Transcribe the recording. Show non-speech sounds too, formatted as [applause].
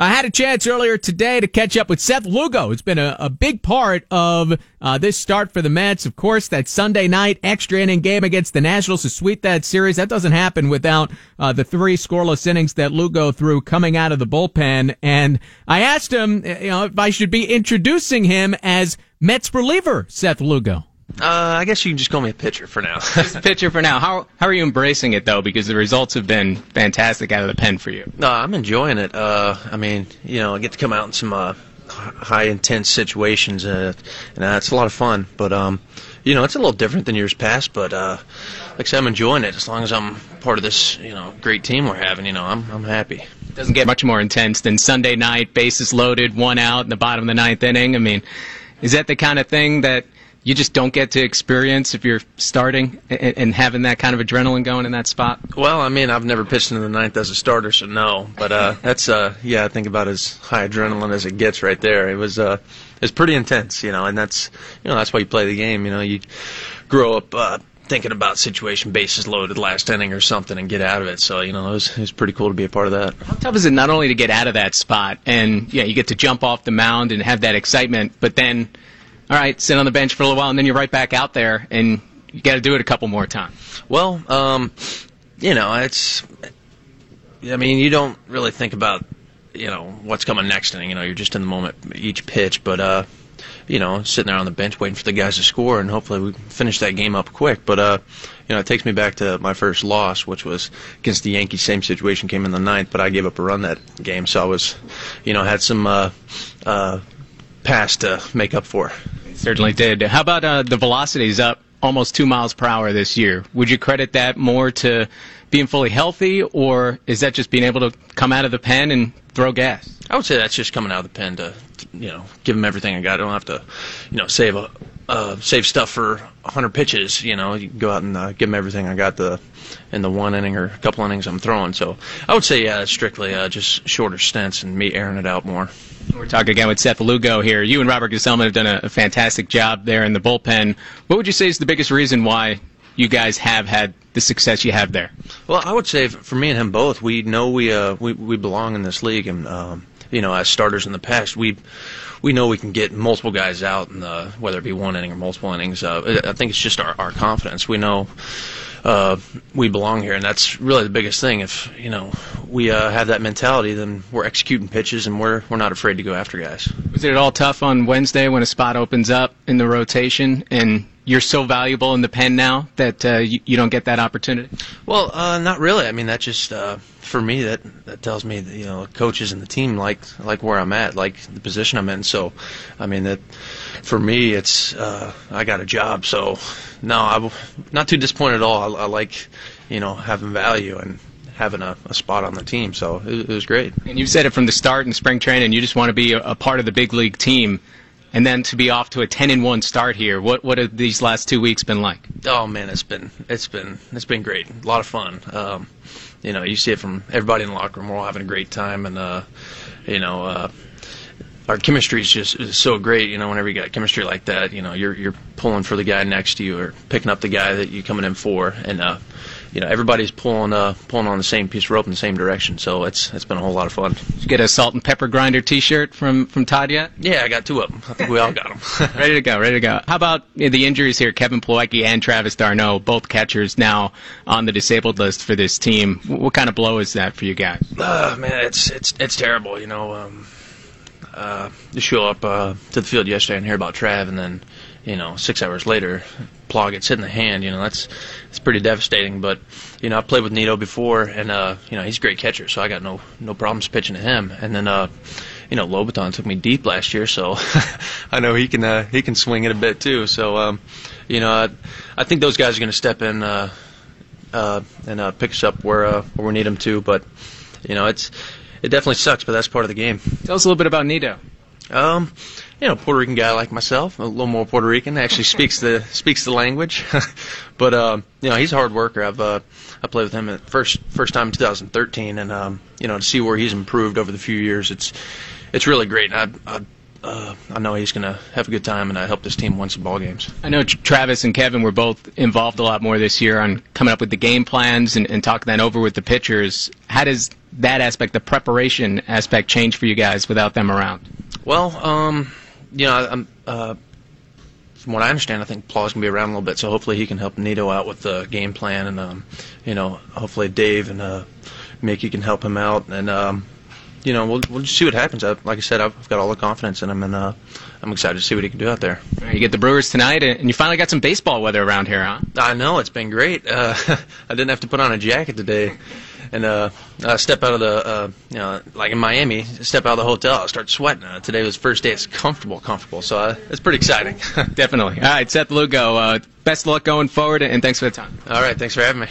I had a chance earlier today to catch up with Seth Lugo. It's been a, a big part of uh, this start for the Mets. Of course, that Sunday night extra inning game against the Nationals to sweep that series. That doesn't happen without uh, the three scoreless innings that Lugo threw coming out of the bullpen. And I asked him, you know, if I should be introducing him as Mets reliever Seth Lugo. Uh, I guess you can just call me a pitcher for now. [laughs] just pitcher for now. How how are you embracing it though? Because the results have been fantastic out of the pen for you. No, I'm enjoying it. Uh, I mean, you know, I get to come out in some uh, high intense situations, uh, and uh, it's a lot of fun. But um, you know, it's a little different than years past. But uh, like I said, I'm enjoying it. As long as I'm part of this, you know, great team we're having, you know, I'm I'm happy. It doesn't get much more intense than Sunday night, bases loaded, one out in the bottom of the ninth inning. I mean, is that the kind of thing that you just don't get to experience if you're starting and, and, having that kind of adrenaline going in that spot? Well, I mean, I've never pitched in the ninth as a starter, so no. But uh, that's uh, yeah, I think about as high adrenaline as it gets right there. It was uh, it's pretty intense, you know, and that's you know that's why you play the game. You know, you grow up. Uh, thinking about situation bases loaded last inning or something and get out of it. So, you know, it was, it was pretty cool to be a part of that. How tough is it not only to get out of that spot and, yeah, you get to jump off the mound and have that excitement, but then all right, sit on the bench for a little while, and then you're right back out there, and you got to do it a couple more times. Well, um, you know, it's. I mean, you don't really think about, you know, what's coming next inning. You know, you're just in the moment each pitch, but uh, you know, sitting there on the bench waiting for the guys to score, and hopefully we finish that game up quick. But uh, you know, it takes me back to my first loss, which was against the Yankees. Same situation came in the ninth, but I gave up a run that game, so I was, you know, had some uh, uh, pass to make up for. Certainly did. How about uh, the velocities up almost two miles per hour this year? Would you credit that more to being fully healthy, or is that just being able to come out of the pen and throw gas? I would say that's just coming out of the pen to, you know, give them everything I got. I don't have to, you know, save a uh, save stuff for 100 pitches. You know, you can go out and uh, give them everything I got the in the one inning or a couple innings I'm throwing. So I would say, yeah, strictly uh, just shorter stints and me airing it out more. We're talking again with Seth Lugo here. You and Robert Gsellman have done a, a fantastic job there in the bullpen. What would you say is the biggest reason why you guys have had the success you have there? Well, I would say for me and him both, we know we uh, we, we belong in this league, and um, you know, as starters in the past, we we know we can get multiple guys out, in the, whether it be one inning or multiple innings. Uh, I think it's just our, our confidence. We know uh, we belong here, and that's really the biggest thing. If you know we uh, have that mentality, then we're executing pitches, and we're we're not afraid to go after guys. Was it at all tough on Wednesday when a spot opens up in the rotation, and you're so valuable in the pen now that uh, you, you, don't get that opportunity? Well, uh, not really. I mean, that just uh, for me that that tells me that, you know coaches and the team like like where I'm at, like the position I'm in. So, I mean that for me, it's uh, I got a job. So, no, I'm not too disappointed at all. I, I like you know having value and having a, a, spot on the team. So it, it, was great. And you said it from the start in spring training. You just want to be a, a part of the big league team and then to be off to a 10 and 1 start here what what have these last two weeks been like? Oh man it's been it's been it's been great. A lot of fun. Um, you know you see it from everybody in the locker room. We're all having a great time and uh, you know uh, our chemistry is just is so great. You know, whenever you got chemistry like that, you know, you're you're pulling for the guy next to you or picking up the guy that you're coming in for, and uh, you know everybody's pulling uh, pulling on the same piece of rope in the same direction. So it's it's been a whole lot of fun. Did you get a salt and pepper grinder T-shirt from from Todd yet? Yeah, I got two of them. I think we all got them. [laughs] ready to go, ready to go. How about the injuries here? Kevin Plawecki and Travis d'Arnaud, both catchers now on the disabled list for this team. What kind of blow is that for you guys? Uh, man, it's it's it's terrible. You know. Um, uh, to show up uh, to the field yesterday and hear about Trav, and then you know six hours later, Plaw gets hit in the hand. You know that's it's pretty devastating. But you know I played with Nido before, and uh, you know he's a great catcher, so I got no no problems pitching to him. And then uh, you know Lobaton took me deep last year, so [laughs] I know he can uh, he can swing it a bit too. So um, you know I, I think those guys are going to step in uh, uh, and uh, pick us up where uh, where we need them to. But you know it's it definitely sucks, but that's part of the game. Tell us a little bit about Nido. Um, you know, Puerto Rican guy like myself, a little more Puerto Rican. Actually [laughs] speaks the speaks the language, [laughs] but um, you know, he's a hard worker. I've uh, I played with him at first first time in 2013, and um, you know, to see where he's improved over the few years, it's it's really great. And I, I uh, I know he's going to have a good time, and I hope this team win some ball games. I know Travis and Kevin were both involved a lot more this year on coming up with the game plans and, and talking that over with the pitchers. How does that aspect, the preparation aspect, change for you guys without them around? Well, um, you know, I'm, uh, from what I understand, I think Paul's gonna be around a little bit, so hopefully he can help Nido out with the game plan, and um, you know, hopefully Dave and uh, Mickey can help him out, and um, you know, we'll we'll just see what happens. I, like I said, I've, I've got all the confidence in him, and uh, I'm excited to see what he can do out there. You get the Brewers tonight, and you finally got some baseball weather around here, huh? I know it's been great. Uh, [laughs] I didn't have to put on a jacket today, and uh, uh, step out of the, uh, you know, like in Miami, step out of the hotel, start sweating. Uh, today was the first day. It's comfortable, comfortable. So uh, it's pretty exciting. [laughs] Definitely. All right, Seth Lugo. Uh, best luck going forward, and thanks for the time. All right, thanks for having me.